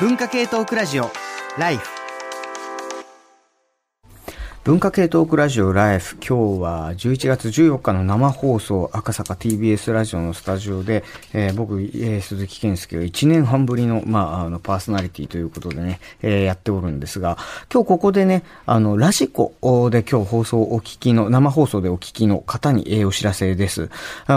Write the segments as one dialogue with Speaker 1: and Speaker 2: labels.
Speaker 1: 文化系トークラジオライフ。
Speaker 2: 文化系トークラジオライフ。今日は11月14日の生放送赤坂 TBS ラジオのスタジオで、えー、僕、えー、鈴木健介が1年半ぶりの,、まあ、あのパーソナリティということでね、えー、やっておるんですが今日ここでねあのラジコで今日放送お聞きの生放送でお聞きの方に、えー、お知らせです。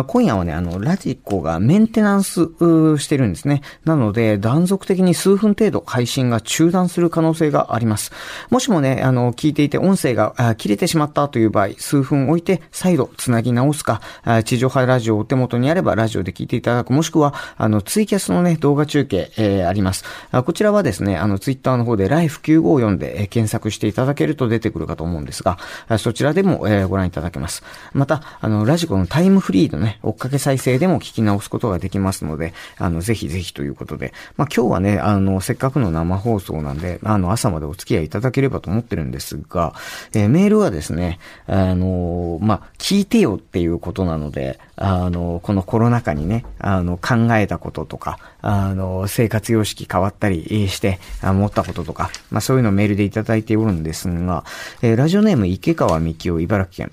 Speaker 2: 今夜はねあのラジコがメンテナンスしてるんですね。なので断続的に数分程度配信が中断する可能性があります。もしもねあの聞いていて音声が切れてしまったという場合、数分置いて再度つなぎ直すか、地上波ラジオお手元にあればラジオで聞いていただく、もしくは、あの、ツイキャスのね、動画中継、えー、あります。こちらはですね、あの、ツイッターの方で life954 で、え検索していただけると出てくるかと思うんですが、そちらでも、えー、ご覧いただけます。また、あの、ラジコのタイムフリーのね、追っかけ再生でも聞き直すことができますので、あの、ぜひぜひということで、まあ、今日はね、あの、せっかくの生放送なんで、あの、朝までお付き合いいただければと思ってるんですが、えー、メールはですね、あの、まあ、聞いてよっていうことなので、あの、このコロナ禍にね、あの、考えたこととか、あの、生活様式変わったりして、思ったこととか、まあ、そういうのをメールでいただいておるんですが、えー、ラジオネーム池川美希夫茨城県。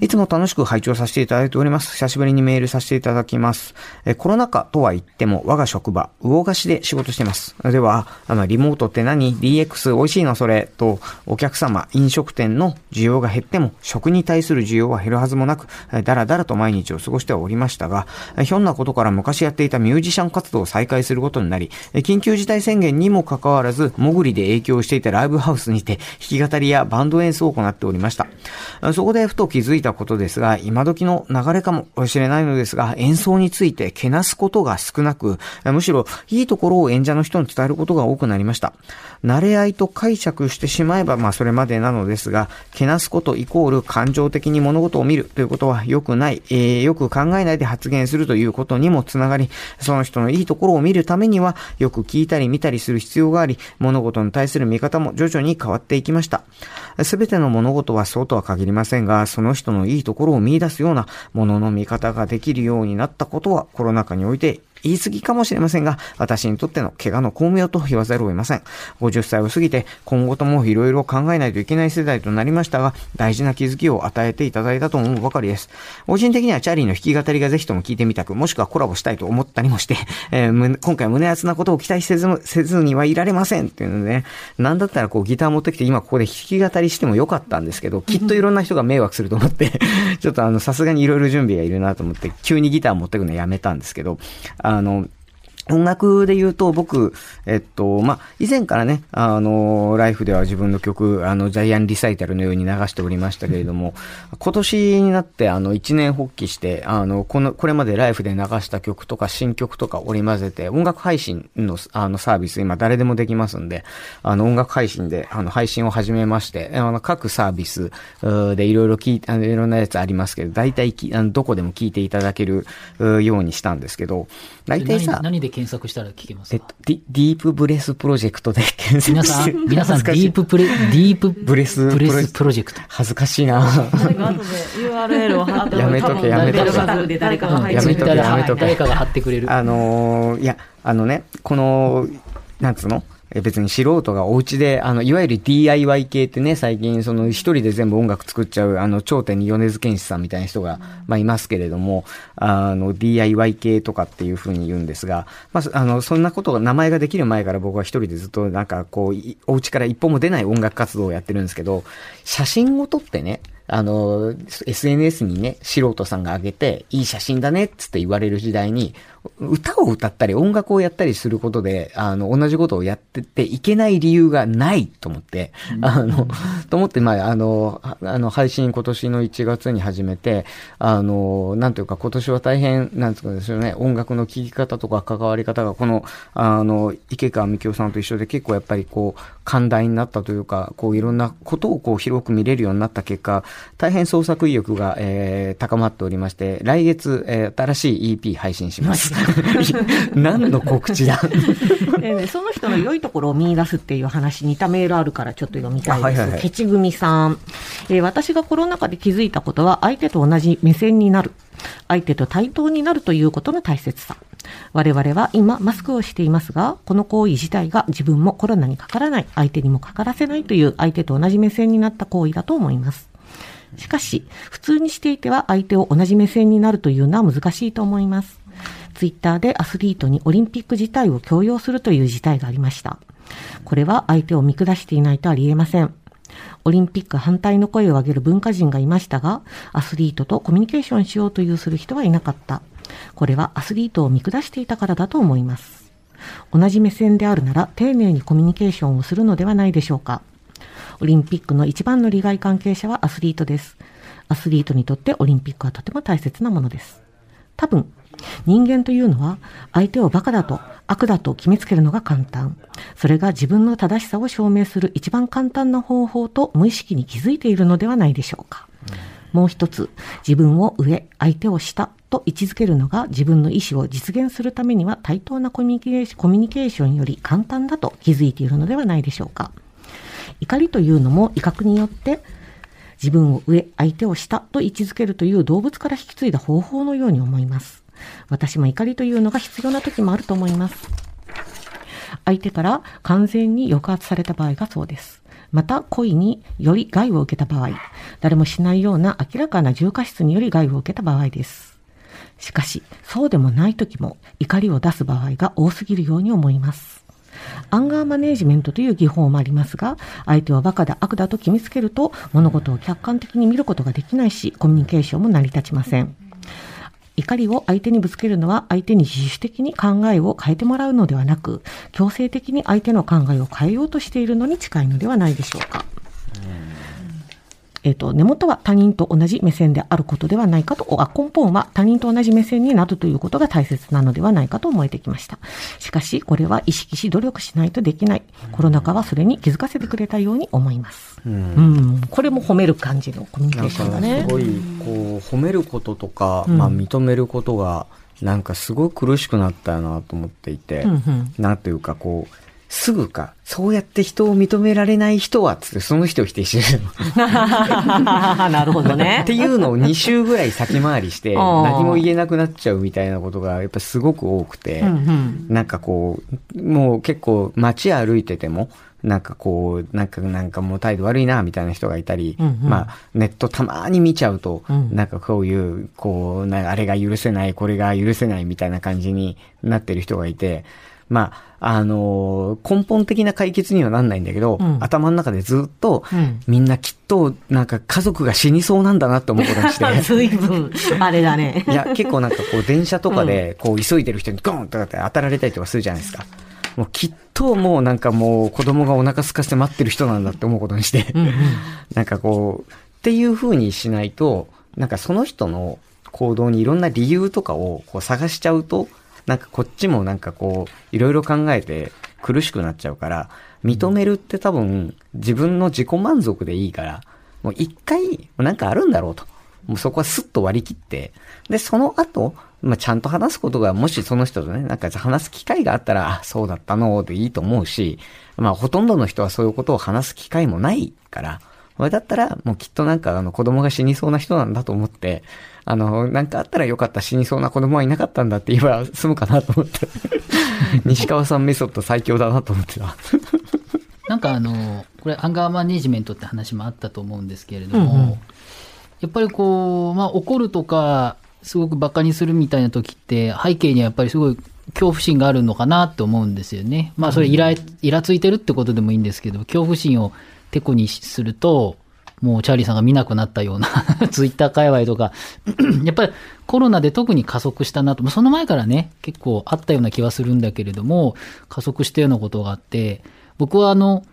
Speaker 2: いつも楽しく拝聴させていただいております。久しぶりにメールさせていただきます。えコロナ禍とは言っても、我が職場、魚菓子で仕事してます。では、あの、リモートって何 ?DX 美味しいのそれと、お客様、飲食店の需要が減っても、食に対する需要は減るはずもなく、だらだらと毎日を過ごしておりましたが、ひょんなことから昔やっていたミュージシャン活動を再開することになり、緊急事態宣言にもかかわらず、潜りで影響していたライブハウスにて、弾き語りやバンド演奏を行っておりました。そこでふと気づいたことですが、今時の流れかもしれないのですが、演奏についてけなすことが少なく、むしろいいところを演者の人に伝えることが多くなりました。慣れ合いと解釈してしまえば、まあそれまでなのですが、けなすことイコール感情的に物事を見るということは良くない、えー、よく考えないで発言するということにもつながり、その人のいいところを見るためには、よく聞いたり見たりする必要があり、物事に対する見方も徐々に変わっていきました。すべての物事はそうとは限りませんが、その人のいいところを見出すようなものの見方ができるようになったことはコロナ禍において言い過ぎかもしれませんが、私にとっての怪我の巧妙と言わざるを得ません。50歳を過ぎて、今後とも色々考えないといけない世代となりましたが、大事な気づきを与えていただいたと思うばかりです。個人的にはチャーリーの弾き語りがぜひとも聞いてみたく、もしくはコラボしたいと思ったりもして、えー、今回胸熱なことを期待せずせずにはいられませんっていうのでね、なんだったらこうギター持ってきて今ここで弾き語りしてもよかったんですけど、きっといろんな人が迷惑すると思って ちょっとあの、さすがにいろいろ準備がいるなと思って、急にギター持ってくのやめたんですけど、ああの音楽で言うと、僕、えっと、まあ、以前からね、あの、ライフでは自分の曲、あの、ジャイアンリサイタルのように流しておりましたけれども、今年になって、あの、一年発起して、あの、この、これまでライフで流した曲とか新曲とか織り交ぜて、音楽配信の、あの、サービス、今誰でもできますんで、あの、音楽配信で、あの、配信を始めまして、あの、各サービスでいろいろ聞いて、あの、いろんなやつありますけど、大体き、あの、どこでも聞いていただけるようにしたんですけど、大体さ、
Speaker 3: 何で検索したら聞けますか？
Speaker 2: えっと、ディープブレスプロジェクトで 検索
Speaker 3: 皆さん、皆さん、ディーププレ、ディープ
Speaker 2: ブレス
Speaker 3: プロジェクト。
Speaker 2: 恥ずかしいな
Speaker 4: 誰か後で URL を貼って
Speaker 2: やめとけ、やめとけ。
Speaker 4: 誰かが
Speaker 2: 配信
Speaker 3: やめとけ、やめとけ。誰かが貼ってくれる。
Speaker 2: あのー、いや、あのね、この、なんつうの？別に素人がお家で、あの、いわゆる DIY 系ってね、最近その一人で全部音楽作っちゃう、あの、頂点に米津玄師さんみたいな人が、まあいますけれども、あの、DIY 系とかっていうふうに言うんですが、まあ、あの、そんなことが、名前ができる前から僕は一人でずっとなんかこう、お家から一歩も出ない音楽活動をやってるんですけど、写真を撮ってね、あの、SNS にね、素人さんが上げて、いい写真だねっつって言われる時代に、歌を歌ったり音楽をやったりすることで、あの、同じことをやってていけない理由がないと思って、あの、と思って、まあ、あの、あの、配信今年の1月に始めて、あの、なんというか今年は大変、なんですかですよね、音楽の聴き方とか関わり方が、この、あの、池川美京さんと一緒で結構やっぱりこう、寛大になったというか、こう、いろんなことをこう、広く見れるようになった結果、大変創作意欲が、えー、高まっておりまして、来月、えー、新しい EP 配信します。何の告知だ？
Speaker 4: えね、その人の良いところを見出すっていう話、似たメールあるからちょっと読みたいです。はいはいはい、ケチ組さん、えー、私がコロナ禍で気づいたことは、相手と同じ目線になる。相手と対等になるということの大切さ。我々は今マスクをしていますが、この行為自体が自分もコロナにかからない、相手にもかからせないという相手と同じ目線になった行為だと思います。しかし、普通にしていては相手を同じ目線になるというのは難しいと思います。ツイッターでアスリートにオリンピック自体を強要するという事態がありました。これは相手を見下していないとありえません。オリンピック反対の声を上げる文化人がいましたが、アスリートとコミュニケーションしようというする人はいなかった。これはアスリートを見下していたからだと思います。同じ目線であるなら丁寧にコミュニケーションをするのではないでしょうか。オリンピックの一番の利害関係者はアスリートです。アスリートにとってオリンピックはとても大切なものです。多分、人間というのは相手をバカだと悪だと決めつけるのが簡単。それが自分の正しさを証明する一番簡単な方法と無意識に気づいているのではないでしょうか。もう一つ、自分を上、相手を下と位置づけるのが自分の意思を実現するためには対等なコミュニケーションより簡単だと気づいているのではないでしょうか。怒りというのも威嚇によって自分を上、相手を下と位置づけるという動物から引き継いだ方法のように思います。私も怒りというのが必要な時もあると思います。相手から完全に抑圧された場合がそうです。また、恋により害を受けた場合、誰もしないような明らかな重過失により害を受けた場合です。しかし、そうでもない時も怒りを出す場合が多すぎるように思います。アンガーマネージメントという技法もありますが、相手はバカだ悪だと決めつけると、物事を客観的に見ることができないし、コミュニケーションも成り立ちません。怒りを相手にぶつけるのは相手に自主的に考えを変えてもらうのではなく、強制的に相手の考えを変えようとしているのに近いのではないでしょうか。えっ、ー、と、根元は他人と同じ目線であることではないかと、あ根本は他人と同じ目線になるということが大切なのではないかと思えてきました。しかし、これは意識し努力しないとできない。コロナ禍はそれに気づかせてくれたように思います。うん、うんこれも褒める感じのコミュニケーションだね。
Speaker 2: すごい、こう、褒めることとか、まあ、認めることが、なんかすごい苦しくなったよなと思っていて、うんうん、なんというかこう、すぐか、そうやって人を認められない人は、つってその人を否定してる
Speaker 4: の。なるほどね。
Speaker 2: っていうのを2週ぐらい先回りして、何も言えなくなっちゃうみたいなことがやっぱすごく多くて、うんうん、なんかこう、もう結構街歩いてても、なんかこう、なんか、なんかもう態度悪いな、みたいな人がいたり、うんうん、まあ、ネットたまに見ちゃうと、うん、なんかこういう、こう、なあれが許せない、これが許せないみたいな感じになってる人がいて、まあ、あのー、根本的な解決にはなんないんだけど、うん、頭の中でずっと、うん、みんなきっと、なんか家族が死にそうなんだなって思うことにして。
Speaker 4: 随分、あれだね。
Speaker 2: いや、結構なんかこう、電車とかで、こう、急いでる人にゴンとかって当たられたりとかするじゃないですか。もうきっともうなんかもう子供がお腹空かせて待ってる人なんだって思うことにしてうん、なんかこう、っていう風にしないと、なんかその人の行動にいろんな理由とかをこう探しちゃうと、なんかこっちもなんかこう、いろいろ考えて苦しくなっちゃうから、認めるって多分自分の自己満足でいいから、もう一回、なんかあるんだろうと。もうそこはスッと割り切って、で、その後、まあ、ちゃんと話すことが、もしその人とね、なんか話す機会があったら、あ、そうだったの、でいいと思うし、まあ、ほとんどの人はそういうことを話す機会もないから、これだったら、もうきっとなんかあの子供が死にそうな人なんだと思って、あの、なんかあったらよかった死にそうな子供はいなかったんだって言えば済むかなと思って。西川さんメソッド最強だなと思ってた。
Speaker 3: なんかあの、これアンガーマネジメントって話もあったと思うんですけれども、うんうん、やっぱりこう、まあ怒るとか、すごく馬鹿にするみたいな時って、背景にはやっぱりすごい恐怖心があるのかなって思うんですよね。まあそれイラ、イラついてるってことでもいいんですけど、恐怖心をてこにすると、もうチャーリーさんが見なくなったような ツイッター界隈とか。やっぱりコロナで特に加速したなと、その前からね、結構あったような気はするんだけれども、加速したようなことがあって、僕はあの、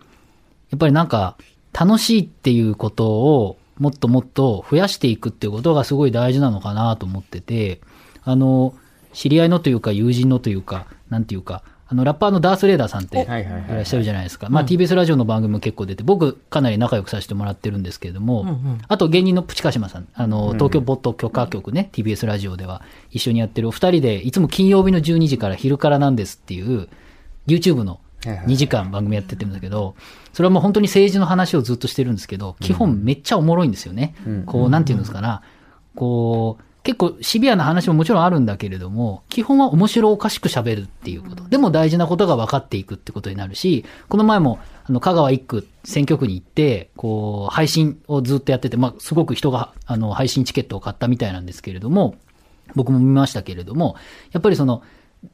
Speaker 3: やっぱりなんか、楽しいっていうことをもっともっと増やしていくっていうことがすごい大事なのかなと思ってて、あの、知り合いのというか友人のというか、なんていうか、あの、ラッパーのダース・レーダーさんっていらっしゃるじゃないですか。まあ、TBS ラジオの番組も結構出て、僕、かなり仲良くさせてもらってるんですけれども、うんうん、あと芸人のプチカシマさん、あの、東京ボット許可局ね、TBS ラジオでは一緒にやってるお二人で、いつも金曜日の12時から昼からなんですっていう、YouTube の2時間番組やっててるんだけど、それはもう本当に政治の話をずっとしてるんですけど、基本めっちゃおもろいんですよね。こう、なんていうんですかな、こう、結構シビアな話ももちろんあるんだけれども、基本は面白おかしく喋るっていうこと。でも大事なことが分かっていくってことになるし、この前も、あの、香川一区選挙区に行って、こう、配信をずっとやってて、まあ、すごく人が、あの、配信チケットを買ったみたいなんですけれども、僕も見ましたけれども、やっぱりその、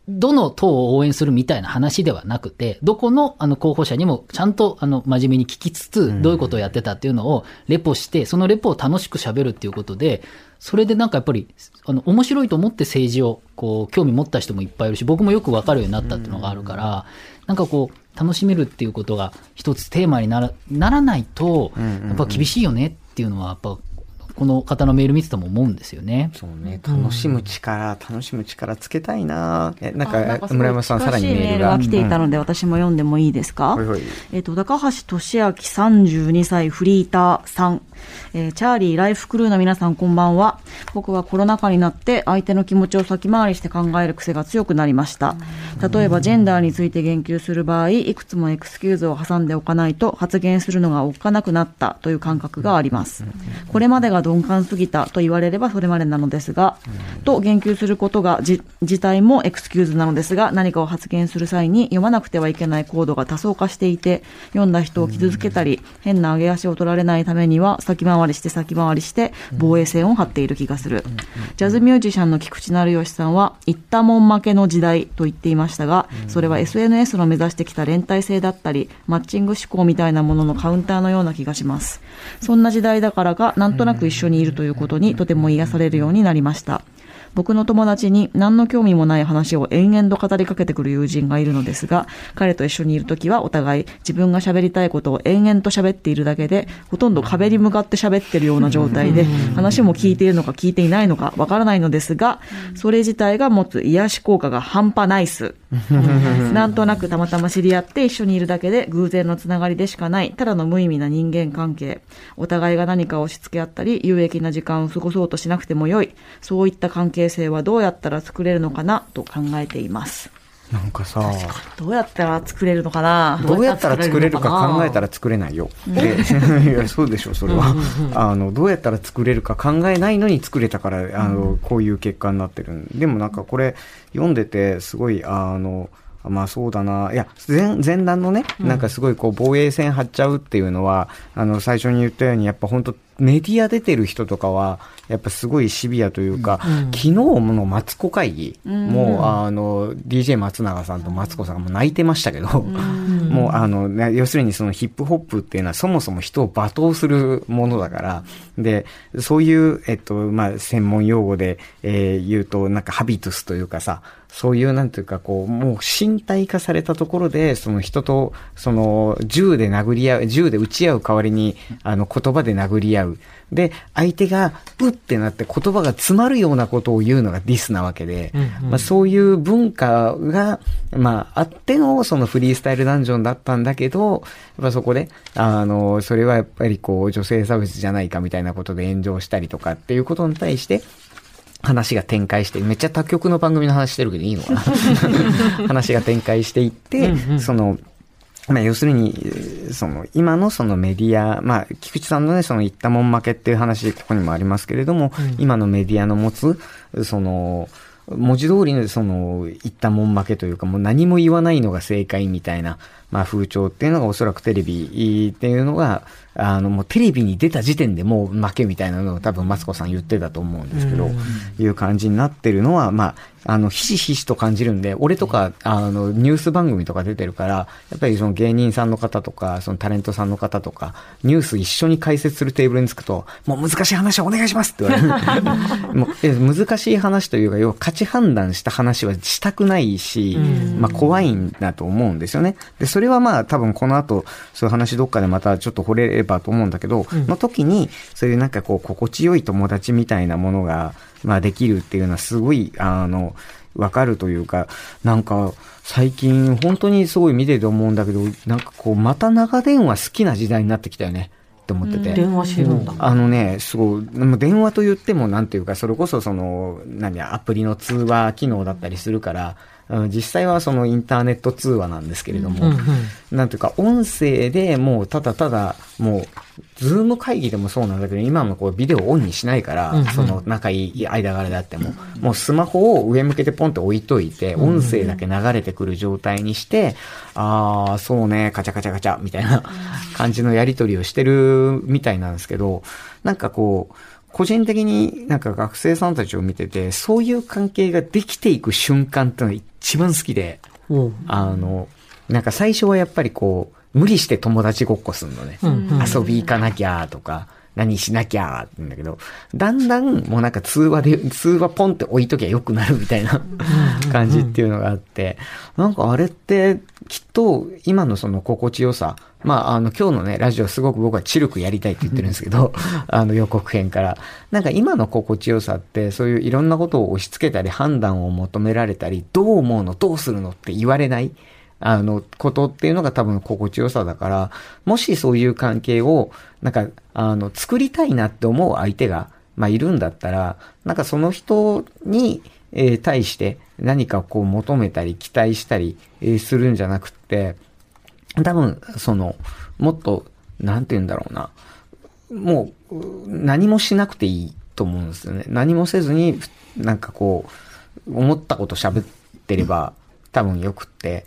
Speaker 3: どの党を応援するみたいな話ではなくて、どこのあの候補者にもちゃんとあの真面目に聞きつつ、どういうことをやってたっていうのをレポして、そのレポを楽しく喋るっていうことで、それでなんかやっぱり、あの、面白いと思って政治をこう、興味持った人もいっぱいいるし、僕もよくわかるようになったっていうのがあるから、なんかこう、楽しめるっていうことが一つテーマにならならないと、やっぱ厳しいよねっていうのは、やっぱ、この方のメール見てても思うんですよね。
Speaker 2: そうね、楽しむ力、楽しむ力つけたいなえ、なんか、村山さんさらにメールが。
Speaker 5: が来ていたので、私も読んでもいいですか、
Speaker 2: ほいほい
Speaker 5: えっ、と、高橋俊明32歳フリーターさん。えーチャーリーライフクルーの皆さんこんばんは。僕はコロナ禍になって相手の気持ちを先回りして考える癖が強くなりました。例えばジェンダーについて言及する場合、いくつもエクスキューズを挟んでおかないと発言するのがおっかなくなったという感覚があります。これまでが鈍感すぎたと言われればそれまでなのですが、と言及することが自体もエクスキューズなのですが、何かを発言する際に読まなくてはいけないコードが多層化していて、読んだ人を傷つけたり、変な上げ足を取られないためには、先回りして先回りして防衛線を張っている気がする。ジャズミュージシャンの菊池成吉さんは、言ったもん負けの時代と言っていましたが、それは SNS の目指してきた連帯性だったり、マッチング思考みたいなもののカウンターのような気がします。そんな時代だからか、なんとなく一緒にいるということにとても癒されるようになりました。僕の友達に何の興味もない話を延々と語りかけてくる友人がいるのですが、彼と一緒にいるときはお互い自分が喋りたいことを延々と喋っているだけで、ほとんど壁に向かって喋ってるような状態で、話も聞いているのか聞いていないのかわからないのですが、それ自体が持つ癒し効果が半端ないっす。なんとなくたまたま知り合って一緒にいるだけで偶然のつながりでしかない、ただの無意味な人間関係。お互いが何かを押し付け合ったり、有益な時間を過ごそうとしなくてもよい。そういった関係性はどうやったら作れるのかなと考えています。
Speaker 2: なんかさ、
Speaker 5: どうやったら作れるのかな？
Speaker 2: どうやったら作れるか考えたら作れないよ。で、いや、そうでしょ、それは。あの、どうやったら作れるか考えないのに作れたから、あの、こういう結果になってる。でもなんかこれ、読んでて、すごい、あの、まあそうだな。いや、前、前段のね、なんかすごいこう防衛線張っちゃうっていうのは、あの、最初に言ったように、やっぱ本当メディア出てる人とかは、やっぱすごいシビアというか、昨日のマツコ会議、もう、あの、DJ 松永さんとマツコさんがもう泣いてましたけど、もう、あの、ね要するにそのヒップホップっていうのはそもそも人を罵倒するものだから、で、そういう、えっと、まあ、専門用語で、えー言うと、なんかハビトゥスというかさ、そういうなんていうかこう、もう身体化されたところで、その人と、その銃で殴り合う、銃で撃ち合う代わりに、あの言葉で殴り合う。で、相手が、うってなって言葉が詰まるようなことを言うのがディスなわけで、まあそういう文化が、まああってのそのフリースタイルダンジョンだったんだけど、やっぱそこで、あの、それはやっぱりこう女性差別じゃないかみたいなことで炎上したりとかっていうことに対して、話が展開して、めっちゃ他局の番組の話してるけどいいのかな？話が展開していって、その、まあ、要するに、えーその、今のそのメディア、まあ、菊池さんのね、その言ったもん負けっていう話、ここにもありますけれども、今のメディアの持つ、その、文字通りのその、言ったもん負けというか、もう何も言わないのが正解みたいな、まあ、風潮っていうのがおそらくテレビっていうのが、あの、もうテレビに出た時点でもう負けみたいなのを多分マツコさん言ってたと思うんですけど、いう感じになってるのは、まあ、あの、ひしひしと感じるんで、俺とか、あの、ニュース番組とか出てるから、やっぱりその芸人さんの方とか、そのタレントさんの方とか、ニュース一緒に解説するテーブルにつくと、もう難しい話をお願いしますって言われる。もうえ難しい話というか、要は価値判断した話はしたくないし、まあ怖いんだと思うんですよね。で、それはまあ多分この後、そういう話どっかでまたちょっと掘れればと思うんだけど、の時に、そういうなんかこう、心地よい友達みたいなものが、まあできるっていうのはすごい、あの、わかるというか、なんか、最近本当にすごい見てて思うんだけど、なんかこう、また長電話好きな時代になってきたよね。って思ってて。
Speaker 4: 電話してるんだ。
Speaker 2: あのね、すご電話と言っても、なんていうか、それこそその、何アプリの通話機能だったりするから、うん実際はそのインターネット通話なんですけれども、なんていうか、音声でもうただただ、もう、ズーム会議でもそうなんだけど、今のこうビデオをオンにしないから、その仲いい間柄であっても、もうスマホを上向けてポンって置いといて、音声だけ流れてくる状態にして、ああ、そうね、カチャカチャカチャ、みたいな感じのやり取りをしてるみたいなんですけど、なんかこう、個人的になんか学生さんたちを見てて、そういう関係ができていく瞬間ってのが一番好きで、あの、なんか最初はやっぱりこう、無理して友達ごっこすんのね。遊び行かなきゃとか、何しなきゃって言うんだけど、だんだんもうなんか通話で、通話ポンって置いときゃよくなるみたいな感じっていうのがあって、なんかあれってきっと今のその心地よさ、まああの今日のね、ラジオすごく僕はチルクやりたいって言ってるんですけど、あの予告編から。なんか今の心地よさってそういういろんなことを押し付けたり判断を求められたり、どう思うのどうするのって言われない。あの、ことっていうのが多分心地よさだから、もしそういう関係を、なんか、あの、作りたいなって思う相手が、まあ、いるんだったら、なんかその人に、えー対して何かこう求めたり期待したり、えーするんじゃなくって、多分、その、もっと、なんて言うんだろうな。もう、う何もしなくていいと思うんですよね。何もせずに、なんかこう、思ったこと喋ってれば多分よくって、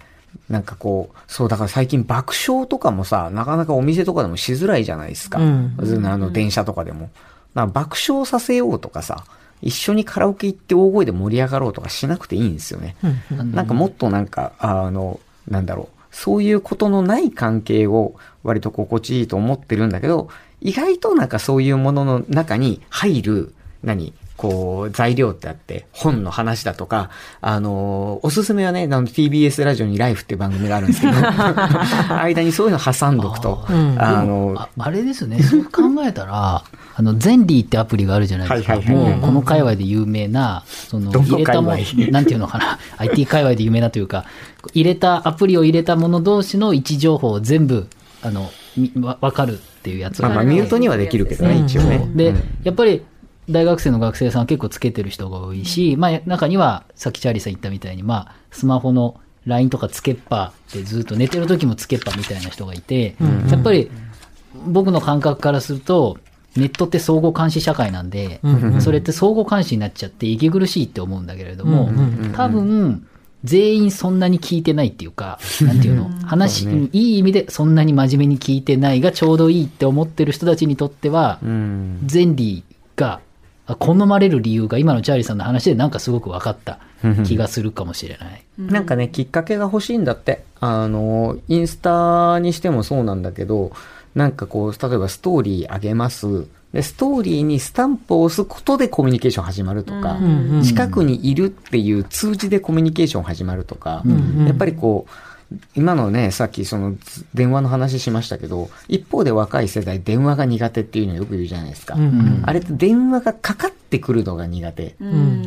Speaker 2: なんかこう、そうだから最近爆笑とかもさ、なかなかお店とかでもしづらいじゃないですか。
Speaker 4: うん
Speaker 2: あの、電車とかでも。爆笑させようとかさ、一緒にカラオケ行って大声で盛り上がろうとかしなくていいんですよね。なんかもっとなんか、あの、なんだろう、そういうことのない関係を割と心地いいと思ってるんだけど、意外となんかそういうものの中に入る、何？こう、材料ってあって、本の話だとか、あの、おすすめはね、あの TBS ラジオにライフっていう番組があるんですけど、間にそういうの挟んどくと、あの、
Speaker 3: ああれですね、そう考えたら、あの、ゼンリーってアプリがあるじゃないですか。もう、この界隈で有名な、その、入れたも
Speaker 2: 界隈
Speaker 3: なんていうのかな、IT 界隈で有名なというか、入れた、アプリを入れたもの同士の位置情報を全部、あの、みわわかるっていうやつ
Speaker 2: まあまあミュートにはできるけどね、一応ね。
Speaker 3: で、
Speaker 2: うん。
Speaker 3: やっぱり大学生の学生さんは結構つけてる人が多いし、まあ中にはさっきチャーリーさん言ったみたいに、まあスマホの LINE とかつけっぱでずっと寝てる時もつけっぱみたいな人がいて、やっぱり僕の感覚からすると、ネットって相互監視社会なんで、それって相互監視になっちゃって息苦しいって思うんだけれども、多分、全員そんなに聞いてないっていうか、なんていうの、話、いい意味でそんなに真面目に聞いてないがちょうどいいって思ってる人たちにとっては、
Speaker 2: うん。
Speaker 3: ゼンリーがあ好まれる理由が今のチャーリーさんの話でなんかすごく分かった気がするかもしれない。
Speaker 2: なんかね、きっかけが欲しいんだって。あの、インスタにしてもそうなんだけど、なんかこう、例えばストーリーあげます。で、ストーリーにスタンプを押すことでコミュニケーション始まるとか、近くにいるっていう通知でコミュニケーション始まるとか、やっぱりこう、今のね、さっきその電話の話しましたけど、一方で若い世代電話が苦手っていうのよく言うじゃないですか。あれって電話がかかってくるのが苦手っ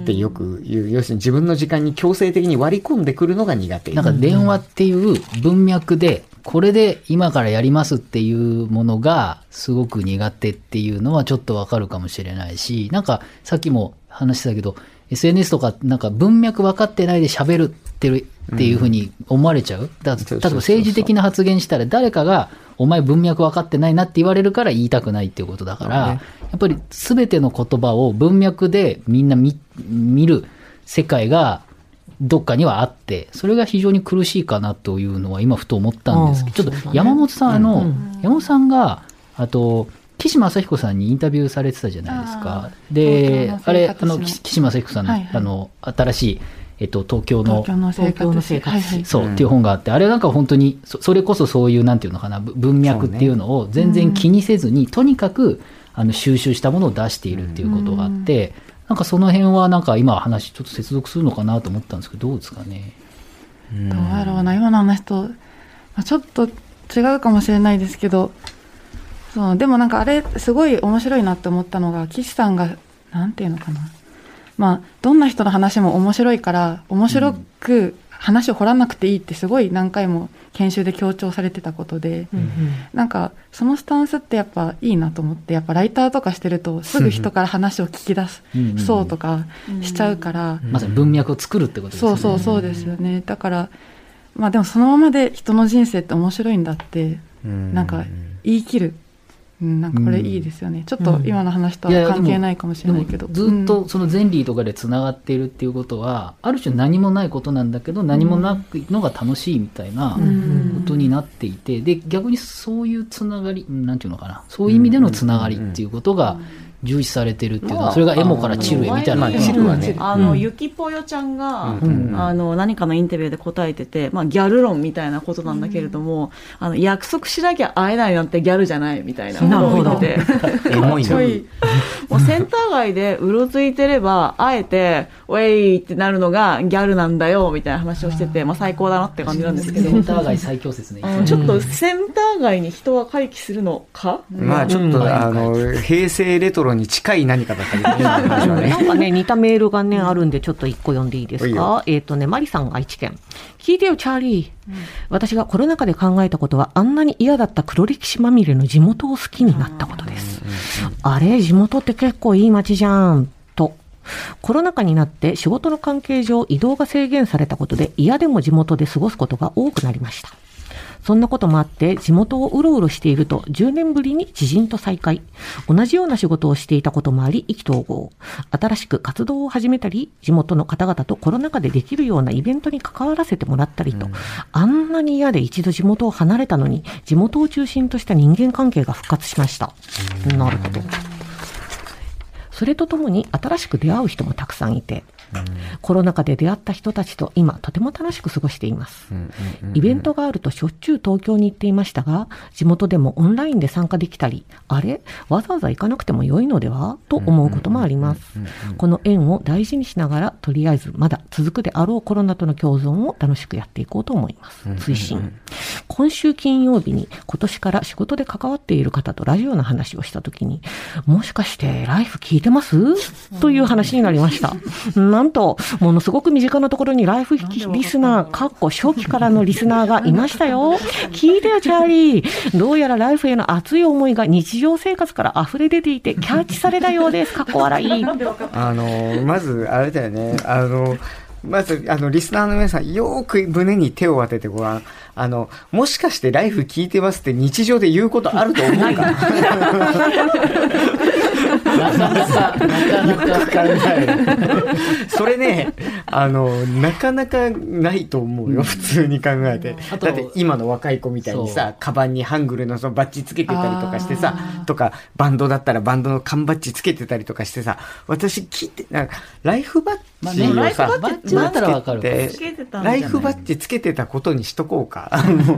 Speaker 2: てよく言う。要するに自分の時間に強制的に割り込んでくるのが苦手。
Speaker 3: なんか電話っていう文脈で、これで今からやりますっていうものがすごく苦手っていうのはちょっとわかるかもしれないし、なんかさっきも話したけど、SNS とかなんか文脈分かってないで喋るってるっていうふうに思われちゃう。だ例えば政治的な発言したら誰かがお前文脈分かってないなって言われるから言いたくないっていうことだから、やっぱり全ての言葉を文脈でみんな見見る世界がどっかにはあって、それが非常に苦しいかなというのは今ふと思ったんですけど、ちょっと山本さん、あの、山本さんが、あと、岸正彦さんにインタビューされてたじゃないですか。で、あれ、あの、岸岸正彦さんの、あの、新しい、えっと、東京の
Speaker 6: 東京の生活。はいはい。
Speaker 3: そう、っていう本があって、あれなんか本当に、そそれこそそういう、なんていうのかな、ぶ文脈っていうのを全然気にせずに、とにかく、あの、収集したものを出しているっていうことがあって、なんかその辺はなんか今話ちょっと接続するのかなと思ったんですけど、どうですかね。
Speaker 6: どうやろうな今の話と、まあ、ちょっと違うかもしれないですけどそうでもなんかあれすごい面白いなって思ったのが岸さんがなんていうのかなまあどんな人の話も面白いから面白く話を掘らなくていいってすごい何回も研修で強調されてたことで、なんかそのスタンスってやっぱいいなと思ってやっぱライターとかしてるとすぐ人から話を聞き出すそうとかしちゃうから、
Speaker 3: まさに文脈を作るってことですね。
Speaker 6: そうそうそうですよね。だからまあでもそのままで人の人生って面白いんだってなんか言い切る、うん、なんかこれいいですよね、ちょっと今の話とは関係ないかもしれないけど。
Speaker 3: ずっとその前理とかでつながっているっていうことは、ある種何もないことなんだけど何もなくのが楽しいみたいなことになっていて、で逆にそういうつながりなんていうのかな。そういう意味でのつながりっていうことが重視されてるっていうのはそれがエモからチルへみたいな。
Speaker 2: ね。
Speaker 5: あの、ゆきぽよちゃんが、
Speaker 2: ん。
Speaker 5: あの、何かのインタビューで答えてて、まあ、ギャル論みたいなことなんだけれども、あの、約束しなきゃ会えないなんてギャルじゃないみたいなことを言ってて。
Speaker 2: エモいな
Speaker 5: もうセンター街でうろついてれば、あえて、ウェイってなるのがギャルなんだよ、みたいな話をしてて、まあ最高だなって感じなんですけど。
Speaker 3: センター街最強説ね。
Speaker 5: うんちょっとセンター街に人は回帰するのか、
Speaker 2: まあちょっと、あの、平成レトロに近い何かだったり
Speaker 4: なんかね、似たメールがね、あるんで、ちょっと一個読んでいいですか？えっ、とね、マリさん愛知県。聞いてよ、チャーリー。私がコロナ禍で考えたことは、あんなに嫌だった黒歴史まみれの地元を好きになったことです。あれ、地元って結構いい街じゃん。と。コロナ禍になって仕事の関係上移動が制限されたことで嫌でも地元で過ごすことが多くなりました。そんなこともあって、地元をうろうろしていると、10年ぶりに知人と再会。同じような仕事をしていたこともあり、意気投合。新しく活動を始めたり、地元の方々とコロナ禍でできるようなイベントに関わらせてもらったりと、あんなに嫌で一度地元を離れたのに、地元を中心とした人間関係が復活しました。なるほど。それとともに新しく出会う人もたくさんいて、コロナ禍で出会った人たちと今とても楽しく過ごしています。イベントがあるとしょっちゅう東京に行っていましたが、地元でもオンラインで参加できたり、あれ？わざわざ行かなくても良いのでは？と思うこともあります。この縁を大事にしながら、とりあえずまだ続くであろうコロナとの共存を楽しくやっていこうと思います。推進。今週金曜日に今年から仕事で関わっている方とラジオの話をしたときに、もしかしてライフ聞いてます？という話になりました。なんと、ものすごく身近なところにライフリスナー、かっこ初期からのリスナーがいましたよ。聞いてよ、チャーリー。どうやらライフへの熱い思いが日常生活から溢れ出ていて、キャッチされたようです。かっこ笑い。
Speaker 2: あの、まず、あれだよね、あの、まず、あの、リスナーの皆さん、よく胸に手を当ててごらん。あの、もしかしてライフ聞いてますって日常で言うことあると思うか
Speaker 3: な？かなか、なかなか。
Speaker 2: それね、あの、なかなかないと思うよ、普通に考えて。
Speaker 3: あと
Speaker 2: だって今の若い子みたいに
Speaker 3: そ
Speaker 2: さ、カバンにハングルのそのバッジつけてたりとかしてさ、とか、バンドだったらバンドの缶バッジつけてたりとかしてさ、私聞いて、なんか、ライフバッジをさ、
Speaker 3: まあねライフバッジだったらわかる。
Speaker 2: ライフバッジつけてたことにしとこうか。あの、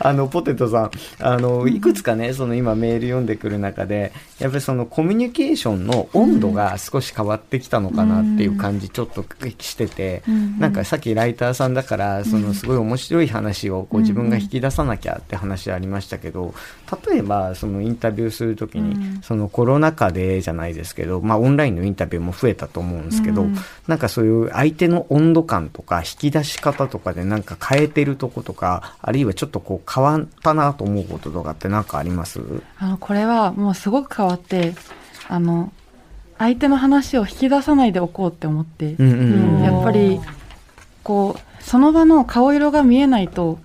Speaker 2: あのポテトさん、あの、いくつかね、その今メール読んでくる中で、やっぱりそのコミュニケーションの温度が少し変わってきたのかなっていう感じちょっとしてて、なんかさっきライターさんだから、そのすごい面白い話をこう自分が引き出さなきゃって話ありましたけど、例えばそのインタビューするときに、そのコロナ禍でじゃないですけど、まあオンラインのインタビューも増えたと思うんですけど、なんかそういう相手の温度感とか引き出し方とかでなんか変えてるとことか、あるいはちょっとこう変わったなと思うこととかってなんかあります？
Speaker 6: あのこれはもうすごく変わってあの相手の話を引き出さないでおこうって思って、
Speaker 2: うんうんうん
Speaker 6: やっぱりこうその場の顔色が見えないと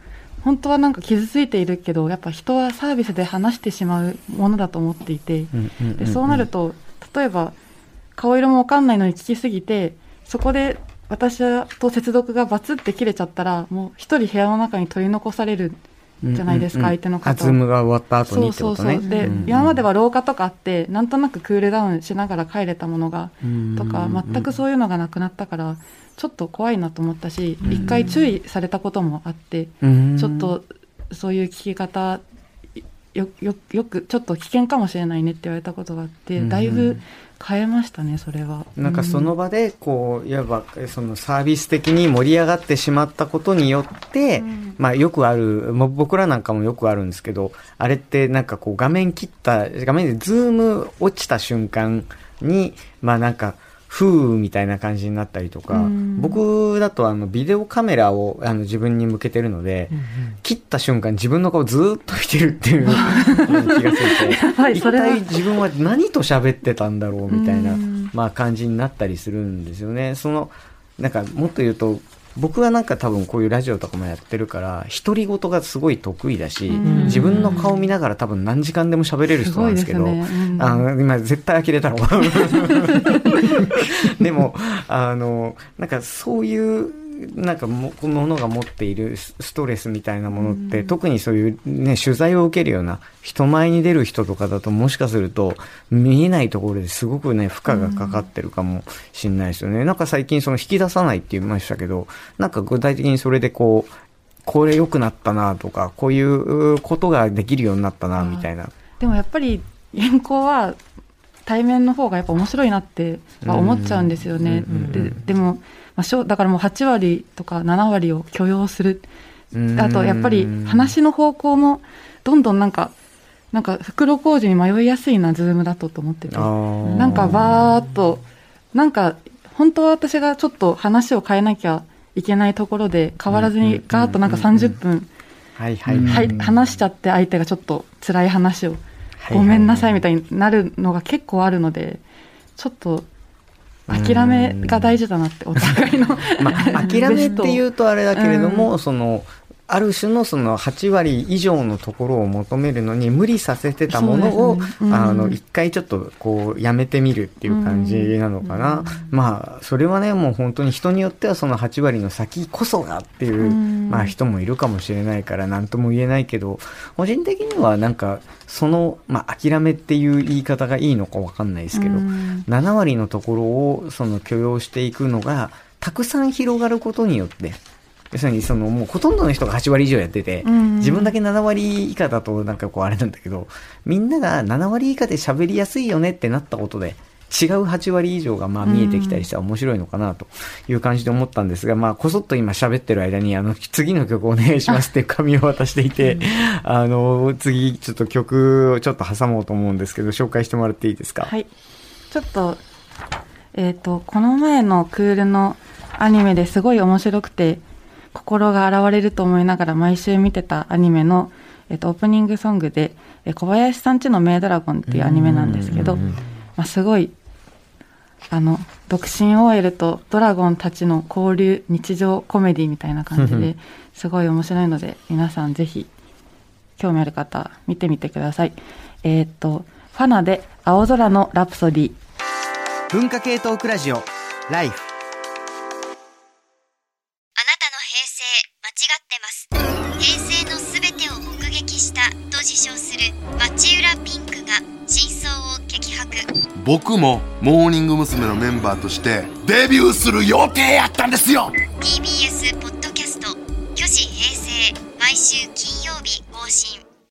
Speaker 6: 本当はなんか傷ついているけどやっぱ人はサービスで話してしまうものだと思っていて、
Speaker 2: うんうんうん
Speaker 6: でそうなると例えば顔色も分かんないのに聞きすぎてそこで私と接続がバツって切れちゃったらもう一人部屋の中に取り残されるじゃないですか、相手の方。
Speaker 2: あズームが終わった後に
Speaker 6: そう
Speaker 2: ってことね。
Speaker 6: そうそうで、
Speaker 2: うん。
Speaker 6: 今までは廊下とかあってなんとなくクールダウンしながら帰れたものが
Speaker 2: うん。
Speaker 6: とか全くそういうのがなくなったからちょっと怖いなと思ったし一回注意されたこともあって
Speaker 2: うん。
Speaker 6: ちょっとそういう聞き方よよよくちょっと危険かもしれないねって言われたことがあって
Speaker 2: うん。
Speaker 6: だいぶ変えましたねそれは。
Speaker 2: なんかその場で、こう、いわば、そのサービス的に盛り上がってしまったことによって、まあよくある、僕らなんかもよくあるんですけど、あれってなんかこう画面切った、画面でズーム落ちた瞬間に、まあなんか、風みたいな感じになったりとか、僕だとあのビデオカメラをあの自分に向けてるので、切った瞬間自分の顔ずーっと見てるっていう 気がす
Speaker 6: はい
Speaker 2: る一体自分は何と喋ってたんだろうみたいな、まあ感じになったりするんですよね。その、なんかもっと言うと、僕はなんか多分こういうラジオとかもやってるから、独り言がすごい得意だし、自分の顔見ながら多分何時間でも喋れる人なんですけど、
Speaker 6: ね。うん。
Speaker 2: あの、今絶対呆れたの。でも、あの、なんかそういう、なんかも、ものが持っているスストレスみたいなものって、特にそういうね、取材を受けるような、人前に出る人とかだと、もしかすると、見えないところですごくね、負荷がかかってるかもしれないですよね。なんか最近その引き出さないって言いましたけど、なんか具体的にそれでこう、これ良くなったなとか、こういうことができるようになったな、みたいな。
Speaker 6: でもやっぱり原稿は対面の方がやっぱ面白いなっては思っちゃうんですよね。ででも、まあだからもう8割とか7割を許容する。
Speaker 2: うん。
Speaker 6: あとやっぱり話の方向もどんどんなんか、なんか袋小路に迷いやすいな、ズームだとと思ってて。なんかバーっと、なんか本当は私がちょっと話を変えなきゃいけないところで変わらずにガーッとなんか30分、
Speaker 2: はい、
Speaker 6: 話しちゃって相手がちょっと辛い話を、ごめんなさいみたいになるのが結構あるので、ちょっと諦めが大事だなって、お互いの。
Speaker 2: まあ、諦めっていうとあれだけれども、その、ある種のその8割以上のところを求めるのに無理させてたものを、
Speaker 6: ねうん
Speaker 2: あの、一回ちょっとこう、やめてみるっていう感じなのかな。まあ、それはね、もう本当に人によってはその8割の先こそがっていう、
Speaker 6: うん。
Speaker 2: まあ人もいるかもしれないから何とも言えないけど、個人的にはなんか、その、まあ諦めっていう言い方がいいのかわかんないですけど、
Speaker 6: うん。
Speaker 2: 7割のところをその許容していくのが、たくさん広がることによって、要するにそのもうほとんどの人が8割以上やってて、
Speaker 6: うん
Speaker 2: 自分だけ7割以下だとなんかこうあれなんだけど、みんなが7割以下で喋りやすいよねってなったことで、違う8割以上がまあ見えてきたりしたら面白いのかなという感じで思ったんですが、まあこそっと今喋ってる間にあの次の曲お願いしますっていう紙を渡していて、あの次ちょっと曲をちょっと挟もうと思うんですけど、紹介してもらっていいですか？
Speaker 6: はい。ちょっと、えっ、と、この前のクールのアニメですごい面白くて、心が洗われると思いながら毎週見てたアニメの、えっ、と、オープニングソングで、え小林さんちのメイドラゴンっていうアニメなんですけど、まあ、すごい、あの、独身 OL とドラゴンたちの交流、日常コメディみたいな感じで、すごい面白いので、皆さんぜひ、興味ある方、見てみてください。えっ、と、ファナで青空のラプソディ。
Speaker 1: 文化系トークラジオライフ
Speaker 7: 平成の全てを目撃したと自称する町浦ピンクが真相を激白。
Speaker 8: 僕もモーニング娘。のメンバーとしてデビューする予定やったんですよ。
Speaker 7: TBS ポッドキャスト「巨子平成」毎週金曜日更新。